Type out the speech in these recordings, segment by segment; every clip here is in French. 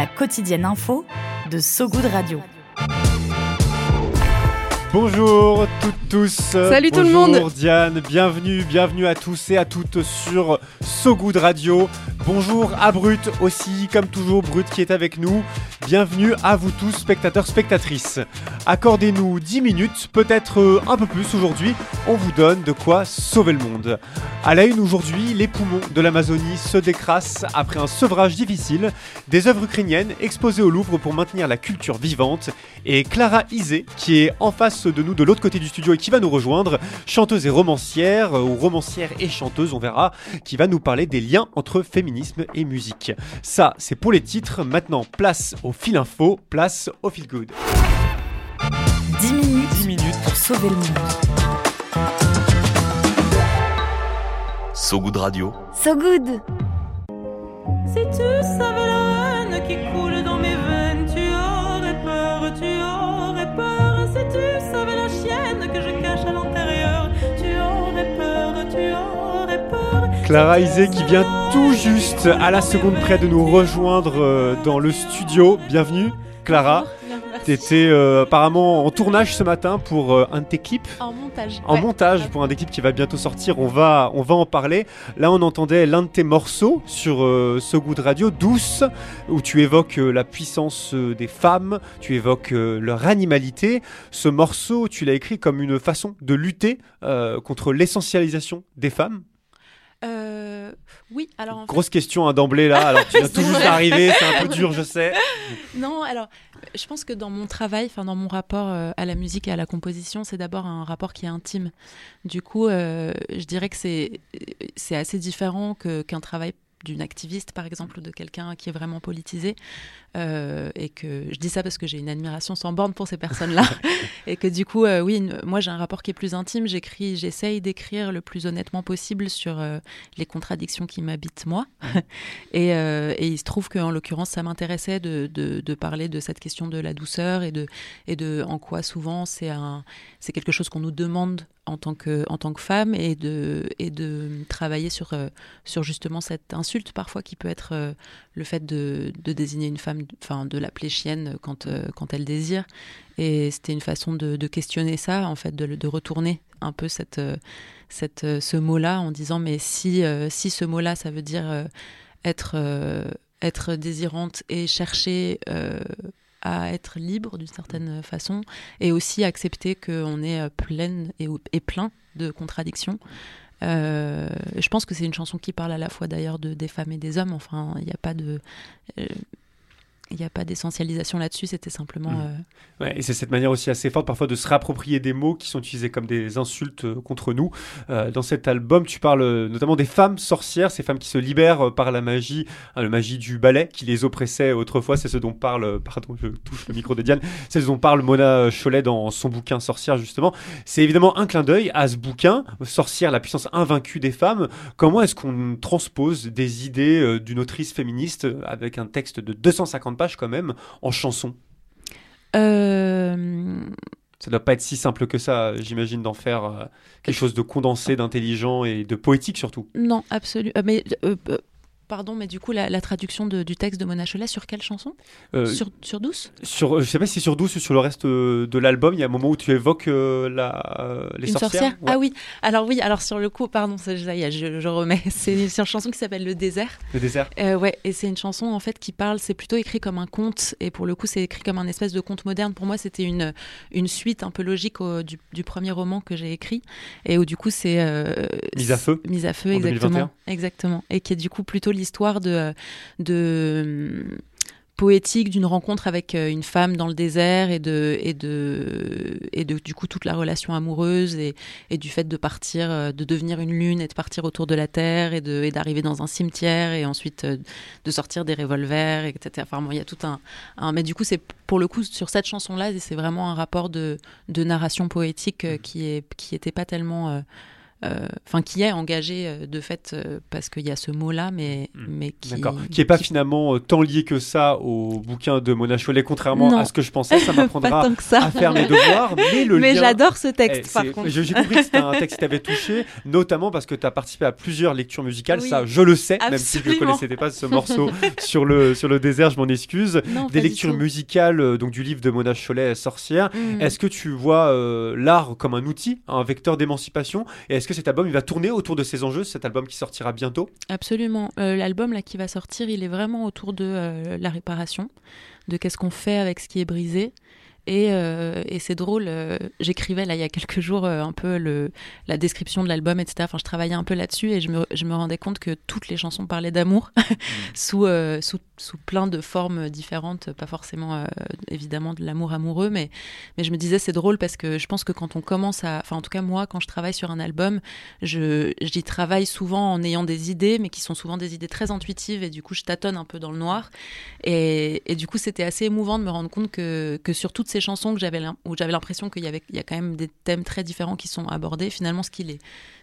La quotidienne info de So Good Radio. Bonjour toutes, tous. Salut tout le monde. Bonjour Diane, bienvenue, bienvenue à tous et à toutes sur So Good Radio. Bonjour à Brut aussi, comme toujours Brut qui est avec nous. Bienvenue à vous tous, spectateurs, spectatrices. Accordez-nous 10 minutes, peut-être euh, un peu plus aujourd'hui. On vous donne de quoi sauver le monde. À la une aujourd'hui, les poumons de l'Amazonie se décrassent après un sevrage difficile. Des œuvres ukrainiennes exposées au Louvre pour maintenir la culture vivante. Et Clara Isé, qui est en face de nous de l'autre côté du studio et qui va nous rejoindre, chanteuse et romancière, euh, ou romancière et chanteuse, on verra, qui va nous parler des liens entre féminisme et musique. Ça, c'est pour les titres. Maintenant, place au fil info, place au fil good. 10 minutes, 10 minutes pour sauver le monde. So Good Radio. So Good Si tu savais la haine qui coule Clara Isé qui vient tout juste à la seconde près de nous rejoindre euh, dans le studio. Bienvenue, Clara. T'étais euh, apparemment en tournage ce matin pour euh, un de tes clips. En montage. En Ouais. montage pour un des clips qui va bientôt sortir, on va, on va en parler. Là, on entendait l'un de tes morceaux sur euh, So Good Radio, Douce, où tu évoques euh, la puissance des femmes, tu évoques leur animalité. Ce morceau, tu l'as écrit comme une façon de lutter euh, contre l'essentialisation des femmes. Euh, oui, alors en fait- Grosse question hein, d'emblée là, alors tu viens tout juste d'arriver, c'est un peu dur, je sais. Non, alors, je pense que dans mon travail, enfin dans mon rapport euh, à la musique et à la composition, c'est d'abord un rapport qui est intime. Du coup, euh, je dirais que c'est c'est assez différent que qu'un travail d'une activiste, par exemple, ou de quelqu'un qui est vraiment politisé. Euh, et que je dis ça parce que j'ai une admiration sans borne pour ces personnes-là. et que du coup, euh, oui, une- moi j'ai un rapport qui est plus intime. J'écris, j'essaye d'écrire le plus honnêtement possible sur euh, les contradictions qui m'habitent moi. et, et il se trouve qu'en l'occurrence, ça m'intéressait de, de, de parler de cette question de la douceur et de, et de en quoi souvent c'est un, c'est quelque chose qu'on nous demande en tant que, en tant que femme et de, et de travailler sur, sur justement cette parfois qui peut être euh, le fait de, désigner une femme, enfin de l'appeler chienne quand, euh, quand elle désire. Et c'était une façon de, questionner ça, en fait, de, retourner un peu cette, euh, cette, ce mot-là en disant mais si, si ce mot-là, ça veut dire être, être désirante et chercher à être libre d'une certaine façon et aussi accepter qu'on est pleine et plein de contradictions. Euh, je pense que c'est une chanson qui parle à la fois d'ailleurs de, des femmes et des hommes. Enfin, il n'y a pas de. Il n'y a pas d'essentialisation là-dessus, c'était simplement. Mm. euh, Ouais, et c'est cette manière aussi assez forte parfois de se réapproprier des mots qui sont utilisés comme des insultes euh, contre nous. Euh, dans cet album, tu parles notamment des femmes sorcières, ces femmes qui se libèrent par la magie, hein, la magie du ballet qui les oppressait autrefois. C'est ce dont parle, pardon, je touche le micro de Diane, c'est ce dont parle Mona Cholet dans son bouquin Sorcière justement. C'est évidemment un clin d'œil à ce bouquin, Sorcière, la puissance invaincue des femmes. Comment est-ce qu'on transpose des idées d'une autrice féministe avec un texte de 250 pages quand même en chanson euh, Ça doit pas être si simple que ça, j'imagine, d'en faire euh, quelque chose de condensé, d'intelligent et de poétique surtout. Non, absolument. mais euh, euh, pardon, mais du coup, la, la traduction de- du texte de Mona Cholet sur quelle chanson? Euh, sur, sur Douce? sur, euh, je sais pas si sur Douce ou sur le reste euh, de l'album, il y a un moment où tu évoques euh, la, les Une sorcières. sorcière? Ouais. Ah oui. Alors oui. Alors sur le coup, pardon, ça, je, je remets. C'est une chanson qui s'appelle Le désert. Le désert. Euh, ouais, et c'est une chanson en fait qui parle, c'est plutôt écrit comme un conte, et pour le coup c'est écrit comme un espèce de conte moderne. Pour moi c'était une, une suite un peu logique au- du, du premier roman que j'ai écrit, et où du coup c'est... Mise à feu. Mise à feu, En exactement. 2021. Exactement. Et qui est du coup plutôt l'histoire de... de poétique d'une rencontre avec euh, une femme dans le désert et de et de et de du coup toute la relation amoureuse et, et du fait de partir euh, de devenir une lune et de partir autour de la terre et de et d'arriver dans un cimetière et ensuite euh, de sortir des revolvers etc enfin bon, il y a tout un, un mais du coup c'est pour le coup sur cette chanson là c'est vraiment un rapport de de narration poétique euh, qui est qui était pas tellement euh, euh, enfin qui est engagé euh, de fait euh, parce qu'il y a ce mot-là, mais, Mm. mais qui, D'accord. Qui est pas finalement euh, tant lié que ça au bouquin de Mona Chollet, contrairement Non. à ce que je pensais. Ça pas m'apprendra tant que ça. à faire mes devoirs. Mais le mais lien- j'adore ce Eh, texte par c'est- contre. J'ai compris que c'était un texte qui t'avait touché, notamment parce que tu as participé à plusieurs lectures musicales. Oui, ça, je le sais, même si je ne connaissais pas ce morceau sur, le, sur le désert, je m'en excuse. Non, Des lectures musicales euh, donc du livre de Mona Chollet, Sorcière. Mm. Est-ce que tu vois euh, l'art comme un outil, un vecteur d'émancipation? Et est-ce que cet album il va tourner autour de ces enjeux, cet album qui sortira bientôt? Absolument. Euh, L'album qui va sortir, il est vraiment autour de euh, la réparation, de qu'est-ce qu'on fait avec ce qui est brisé. Et, euh, et c'est drôle, euh, j'écrivais là il y a quelques jours euh, un peu le, la description de l'album, etc. Enfin, je travaillais un peu là-dessus et je me, je me rendais compte que toutes les chansons parlaient d'amour sous, euh, sous, sous plein de formes différentes, pas forcément évidemment de l'amour amoureux, mais, mais je me disais c'est drôle parce que je pense que quand on commence à, enfin en tout cas moi quand je travaille sur un album, je j'y travaille souvent en ayant des idées, mais qui sont souvent des idées très intuitives et du coup je tâtonne un peu dans le noir. Et, et du coup c'était assez émouvant de me rendre compte que, que sur toutes ces chansons que j'avais où j'avais l'impression qu'il y avait il y a quand même des thèmes très différents qui sont abordés. Finalement ce qui les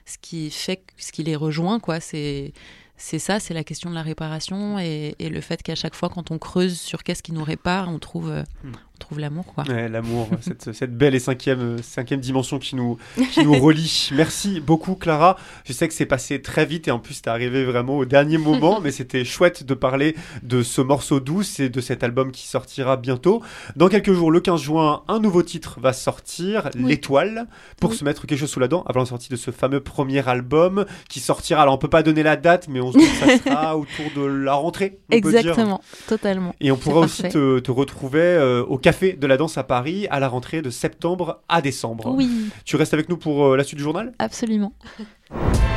ce qui fait ce qui les rejoint quoi, c'est c'est ça, c'est la question de la réparation et, le fait qu'à chaque fois quand on creuse sur qu'est-ce qui nous répare, on trouve euh, Hmm. Trouve l'amour quoi. Ouais, l'amour, cette, cette belle et cinquième, euh, cinquième dimension qui nous, qui nous relie. Merci beaucoup, Clara. Je sais que c'est passé très vite et en plus, t'es arrivé vraiment au dernier moment, mais c'était chouette de parler de ce morceau douce et de cet album qui sortira bientôt. Dans quelques jours, le 15 juin, un nouveau titre va sortir, Oui. L'étoile, pour Oui. se mettre quelque chose sous la dent avant la sortie de ce fameux premier album qui sortira. Alors, on peut pas donner la date, mais on se dit que ça sera autour de la rentrée. on peut dire. Exactement, totalement. Et on pourra aussi te, te retrouver euh, au Café de la Danse à Paris à la rentrée de septembre à décembre. Oui, Tu restes avec nous pour euh, la suite du journal? Absolument.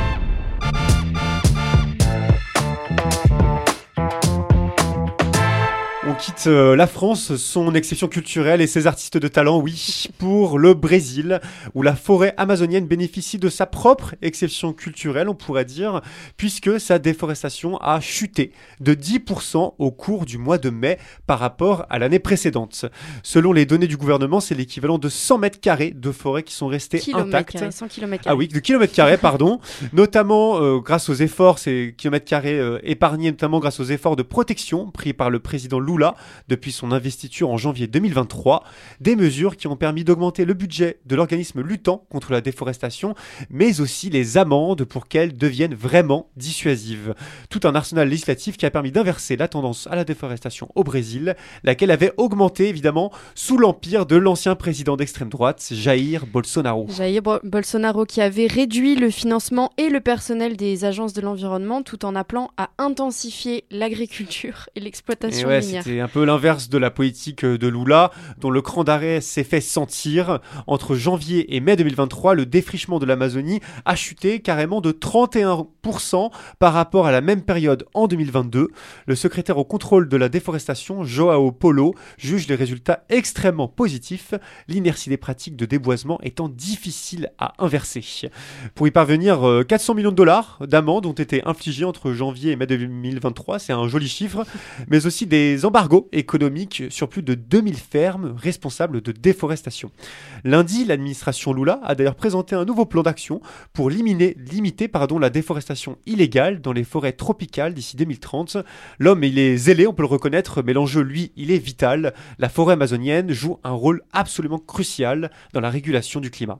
quitte euh, la France, son exception culturelle et ses artistes de talent, oui, pour le Brésil, où la forêt amazonienne bénéficie de sa propre exception culturelle, on pourrait dire, puisque sa déforestation a chuté de 10% au cours du mois de mai par rapport à l'année précédente. Selon les données du gouvernement, c'est l'équivalent de 100 mètres carrés de forêt qui sont restés Kilomètres intactes. carrés, 100 km Ah oui, de kilomètres carrés, pardon. notamment euh, grâce aux efforts, ces kilomètres carrés euh, épargnés, notamment grâce aux efforts de protection pris par le président Lula depuis son investiture en janvier 2023. Des mesures qui ont permis d'augmenter le budget de l'organisme luttant contre la déforestation, mais aussi les amendes pour qu'elles deviennent vraiment dissuasives. Tout un arsenal législatif qui a permis d'inverser la tendance à la déforestation au Brésil, laquelle avait augmenté évidemment sous l'empire de l'ancien président d'extrême droite, Jair Bolsonaro. Jair Bo- Bolsonaro qui avait réduit le financement et le personnel des agences de l'environnement tout en appelant à intensifier l'agriculture et Et l'exploitation ouais, minière. C'était un peu l'inverse de la politique de Lula, dont le cran d'arrêt s'est fait sentir. Entre janvier et mai 2023, le défrichement de l'Amazonie a chuté carrément de 31% par rapport à la même période en 2022. Le secrétaire au contrôle de la déforestation, Joao Polo, juge les résultats extrêmement positifs, l'inertie des pratiques de déboisement étant difficile à inverser. Pour y parvenir, euh, 400 millions de dollars d'amendes ont été infligés entre janvier et mai 2023, c'est un joli chiffre, mais aussi des embargos économiques sur plus de 2000 fermes responsables de déforestation. Lundi, l'administration Lula a d'ailleurs présenté un nouveau plan d'action pour limiter, limiter pardon, la déforestation illégale dans les forêts tropicales d'ici 2030. L'homme, est zélé, on peut le reconnaître, mais l'enjeu, lui, il est vital. La forêt amazonienne joue un rôle absolument crucial dans la régulation du climat.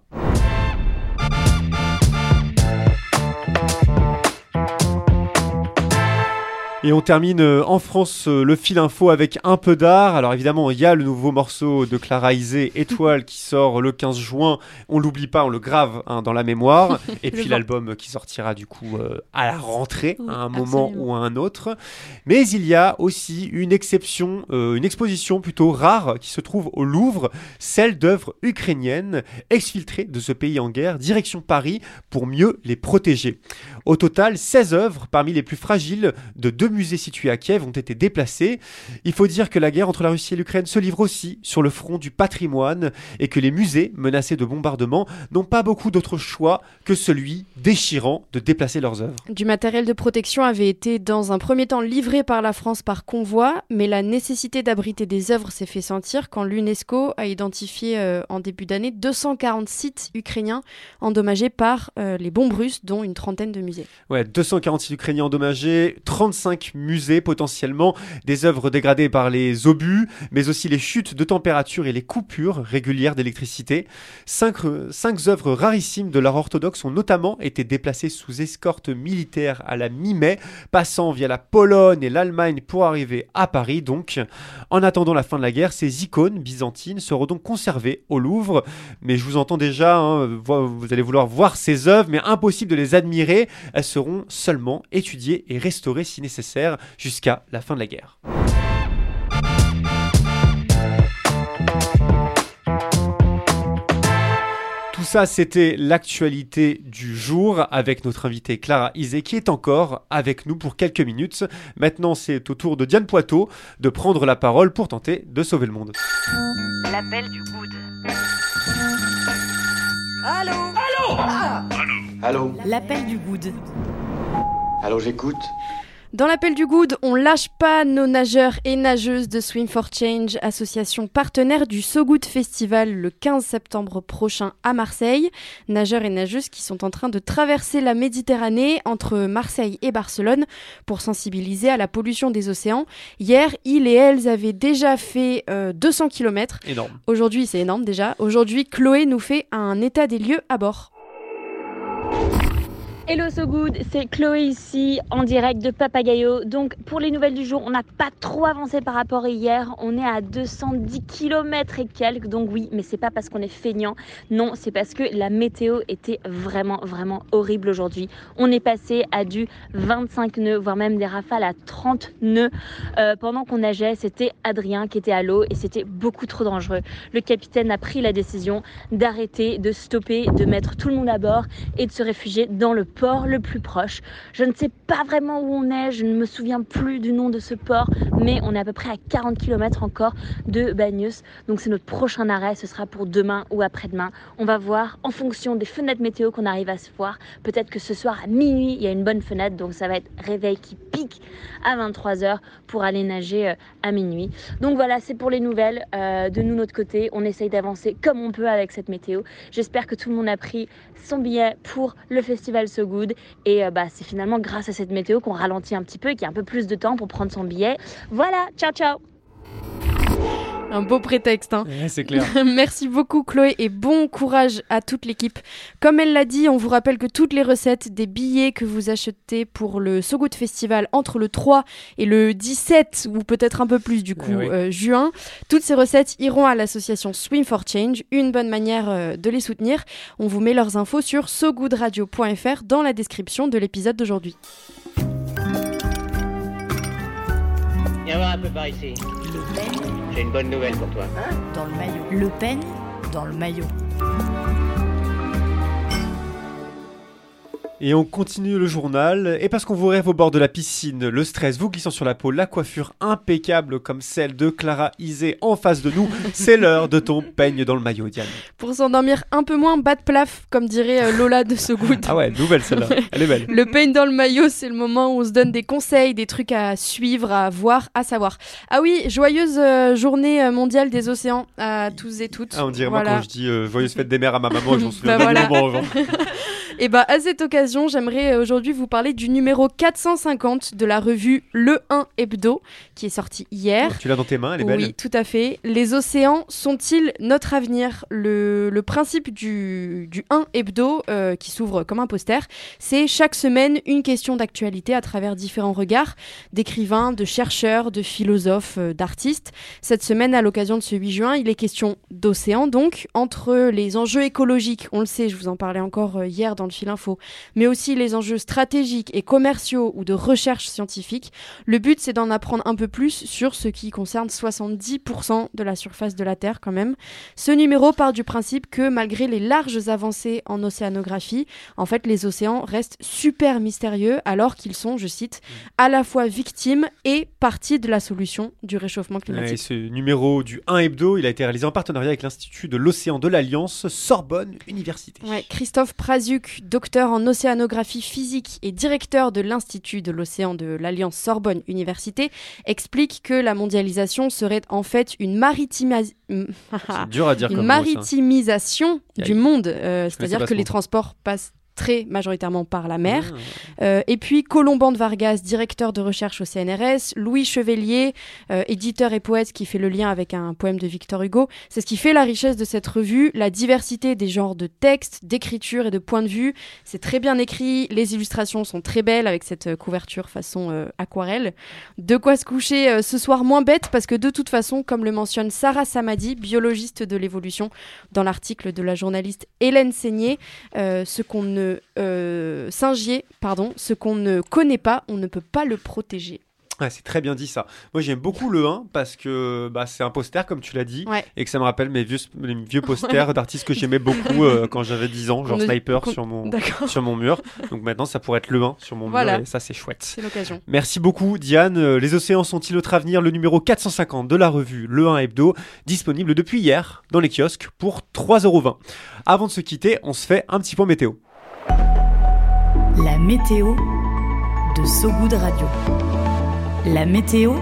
Et on termine euh, en France euh, le fil info avec un peu d'art. Alors évidemment, il y a le nouveau morceau de Clara Isé, Étoile, qui sort le 15 juin. On l'oublie pas, on le grave hein, dans la mémoire. Et puis l'album qui sortira du coup euh, à la rentrée, Oui, à un moment ou à un autre. Mais il y a aussi une exception, euh, une exposition plutôt rare qui se trouve au Louvre, celle d'œuvres ukrainiennes exfiltrées de ce pays en guerre, direction Paris, pour mieux les protéger. Au total, 16 œuvres parmi les plus fragiles de 2 musées situés à Kiev ont été déplacés. Il faut dire que la guerre entre la Russie et l'Ukraine se livre aussi sur le front du patrimoine et que les musées menacés de bombardement n'ont pas beaucoup d'autre choix que celui déchirant de déplacer leurs œuvres. Du matériel de protection avait été dans un premier temps livré par la France par convoi, mais la nécessité d'abriter des œuvres s'est fait sentir quand l'UNESCO a identifié euh, en début d'année 240 sites ukrainiens endommagés par euh, les bombes russes, dont une trentaine de musées. Ouais, 240 sites ukrainiens endommagés, 35 musées potentiellement, des œuvres dégradées par les obus, mais aussi les chutes de température et les coupures régulières d'électricité. Cinq, cinq œuvres rarissimes de l'art orthodoxe ont notamment été déplacées sous escorte militaire à la mi-mai, passant via la Pologne et l'Allemagne pour arriver à Paris donc. En attendant la fin de la guerre, ces icônes byzantines seront donc conservées au Louvre. Mais je vous entends déjà, hein, vous allez vouloir voir ces œuvres, mais impossible de les admirer. Elles seront seulement étudiées et restaurées si nécessaire jusqu'à la fin de la guerre. Tout ça, c'était l'actualité du jour avec notre invitée Clara Isé qui est encore avec nous pour quelques minutes. Maintenant, c'est au tour de Diane Poitot de prendre la parole pour tenter de sauver le monde. L'appel du good. Allô? Allô? Ah Allô? L'appel du good. Allô, j'écoute. Dans l'appel du good, on lâche pas nos nageurs et nageuses de Swim for Change, association partenaire du So Good Festival le 15 septembre prochain à Marseille. Nageurs et nageuses qui sont en train de traverser la Méditerranée entre Marseille et Barcelone pour sensibiliser à la pollution des océans. Hier, ils et elles avaient déjà fait 200 km. Énorme. Aujourd'hui, c'est énorme déjà. Aujourd'hui, Chloé nous fait un état des lieux à bord. Hello So Good, c'est Chloé ici en direct de Papagayo. Donc pour les nouvelles du jour, on n'a pas trop avancé par rapport à hier. On est à 210 km et quelques. Donc oui, mais c'est pas parce qu'on est feignant. Non, c'est parce que la météo était vraiment vraiment horrible aujourd'hui. On est passé à du 25 nœuds, voire même des rafales à 30 nœuds euh, pendant qu'on nageait. C'était Adrien qui était à l'eau et c'était beaucoup trop dangereux. Le capitaine a pris la décision d'arrêter, de stopper, de mettre tout le monde à bord et de se réfugier dans le port le plus proche. Je ne sais pas vraiment où on est, je ne me souviens plus du nom de ce port, mais on est à peu près à 40 km encore de Bagneux. Donc c'est notre prochain arrêt, ce sera pour demain ou après-demain. On va voir en fonction des fenêtres météo qu'on arrive à se voir. Peut-être que ce soir à minuit, il y a une bonne fenêtre, donc ça va être réveil qui pique à 23h pour aller nager euh, à minuit. Donc voilà, c'est pour les nouvelles. Euh, de nous, notre côté, on essaye d'avancer comme on peut avec cette météo. J'espère que tout le monde a pris son billet pour le festival Good. Et euh, bah, c'est finalement grâce à cette météo qu'on ralentit un petit peu et qu'il y a un peu plus de temps pour prendre son billet. Voilà, ciao ciao un beau prétexte. Hein. Ouais, c'est clair. Merci beaucoup Chloé et bon courage à toute l'équipe. Comme elle l'a dit, on vous rappelle que toutes les recettes des billets que vous achetez pour le So Good Festival entre le 3 et le 17 ou peut-être un peu plus du coup Eh oui. euh, juin, toutes ces recettes iront à l'association Swim for Change, une bonne manière euh, de les soutenir. On vous met leurs infos sur sogoodradio.fr dans la description de l'épisode d'aujourd'hui. Viens voir un peu par ici. Le Pen J'ai une bonne nouvelle pour toi. dans le maillot. Le Pen dans le maillot. Et on continue le journal. Et parce qu'on vous rêve au bord de la piscine, le stress vous glissant sur la peau, la coiffure impeccable comme celle de Clara Isé en face de nous, c'est l'heure de ton peigne dans le maillot, Diane. Pour s'endormir un peu moins, bas de plaf, comme dirait euh, Lola de So Good. Ah ouais, nouvelle celle-là. Elle est belle. Le pain dans le maillot, c'est le moment où on se donne des conseils, des trucs à suivre, à voir, à savoir. Ah oui, joyeuse euh, journée euh, mondiale des océans à tous et toutes. Ah, on dirait moi Voilà. quand je dis euh, joyeuse fête des mères à ma maman, je m'en souviens Bah voilà. moment avant. Et bah à cette occasion, j'aimerais euh, aujourd'hui vous parler du numéro 450 de la revue Le 1 Hebdo, qui est sorti hier. Tu l'as dans tes mains, elle est belle. Oui, tout à fait. Les océans sont-ils notre avenir? Le, le principe du, du 1 hebdo, euh, qui s'ouvre comme un poster, c'est chaque semaine une question d'actualité à travers différents regards d'écrivains, de chercheurs, de philosophes, euh, d'artistes. Cette semaine, à l'occasion de ce 8 juin, il est question d'océan, donc, entre les enjeux écologiques, on le sait, je vous en parlais encore hier dans le le fil info, mais aussi les enjeux stratégiques et commerciaux ou de recherche scientifique. Le but, c'est d'en apprendre un peu plus sur ce qui concerne 70% de la surface de la Terre quand même. Ce numéro part du principe que malgré les larges avancées en océanographie, en fait, les océans restent super mystérieux alors qu'ils sont, je cite, à la fois victimes et partie de la solution du réchauffement climatique. Ce numéro du 1 hebdo, il a été réalisé en partenariat avec l'Institut de l'océan de l'Alliance Sorbonne Université. Ouais, Christophe Praziuk, docteur en océanographie physique et directeur de l'Institut de l'océan de l'Alliance Sorbonne Université, explique que la mondialisation serait en fait une maritimisation dur à dire une comme mot, ça. maritimisation du monde, euh, c'est-à-dire que les transports passent très majoritairement par la mer. Ah. Euh, et puis Colomban de Vargas, directeur de recherche au CNRS, Louis Chevelier, euh, éditeur et poète qui fait le lien avec un poème de Victor Hugo. C'est ce qui fait la richesse de cette revue, la diversité des genres de textes, d'écriture et de points de vue. C'est très bien écrit, les illustrations sont très belles avec cette euh, couverture façon euh, aquarelle. De quoi se coucher ce soir moins bête parce que de toute façon, comme le mentionne Sarah Samadi, biologiste de l'évolution, dans l'article de la journaliste Hélène Seigné, ce qu'on ne euh, Singier, pardon, ce qu'on ne connaît pas, on ne peut pas le protéger. Ouais, c'est très bien dit ça. Moi j'aime beaucoup le 1 parce que bah, c'est un poster comme tu l'as dit Ouais. et que ça me rappelle mes vieux, mes vieux posters d'artistes que j'aimais beaucoup euh, quand j'avais 10 ans, genre ne- Sniper sur mon, D'accord. sur mon mur. Donc maintenant ça pourrait être le 1 sur mon Voilà. mur et ça c'est chouette. C'est l'occasion. Merci beaucoup Diane. Euh, Les océans sont-ils notre avenir? Le numéro 450 de la revue Le 1 Hebdo, disponible depuis hier dans les kiosques pour 3,20€. Avant de se quitter, on se fait un petit point météo. La météo de Sogoud Radio. La météo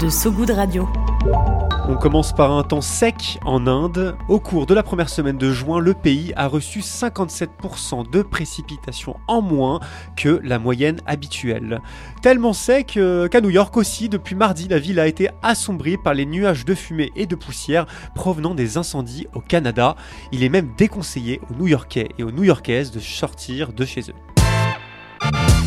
de Sogoud Radio. On commence par un temps sec en Inde. Au cours de la première semaine de juin, le pays a reçu 57% de précipitations en moins que la moyenne habituelle. Tellement sec euh, qu'à New York aussi, depuis mardi, la ville a été assombrie par les nuages de fumée et de poussière provenant des incendies au Canada. Il est même déconseillé aux New-Yorkais et aux New-Yorkaises de sortir de chez eux.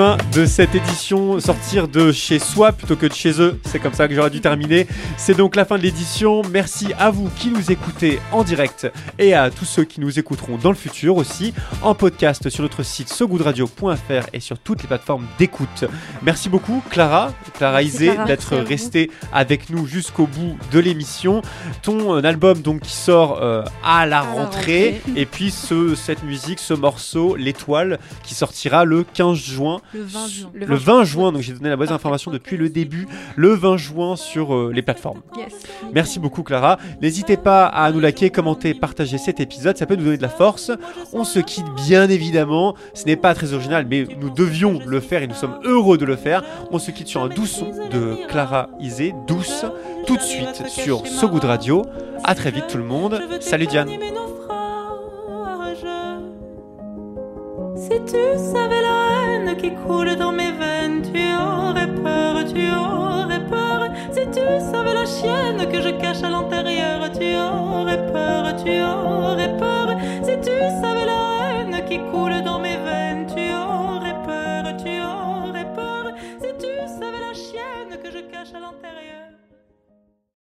Fin de cette édition, sortir de chez soi plutôt que de chez eux, c'est comme ça que j'aurais dû terminer. C'est donc la fin de l'édition. Merci à vous qui nous écoutez en direct et à tous ceux qui nous écouteront dans le futur aussi, en podcast sur notre site sogoodradio.fr et sur toutes les plateformes d'écoute. Merci beaucoup Clara, Clara Isé, d'être restée avec nous jusqu'au bout de l'émission. Ton euh, album donc qui sort euh, à la rentrée. et puis ce, cette musique, ce morceau, l'étoile, qui sortira le 15 juin Le 20 juin. le 20 juin, donc j'ai donné la bonne information depuis le début, le 20 juin sur euh, les plateformes. Yes. Merci beaucoup Clara. N'hésitez pas à nous liker, commenter, partager cet épisode, ça peut nous donner de la force. On se quitte bien évidemment, ce n'est pas très original, mais nous devions le faire et nous sommes heureux de le faire. On se quitte sur un doux son de Clara Isé, douce, tout de suite sur So Good Radio. À très vite tout le monde. Salut Diane. Si tu savais qui coule dans mes veines, tu aurais peur, tu aurais peur. Si tu savais la chienne que je cache à l'intérieur, tu aurais peur, tu aurais peur.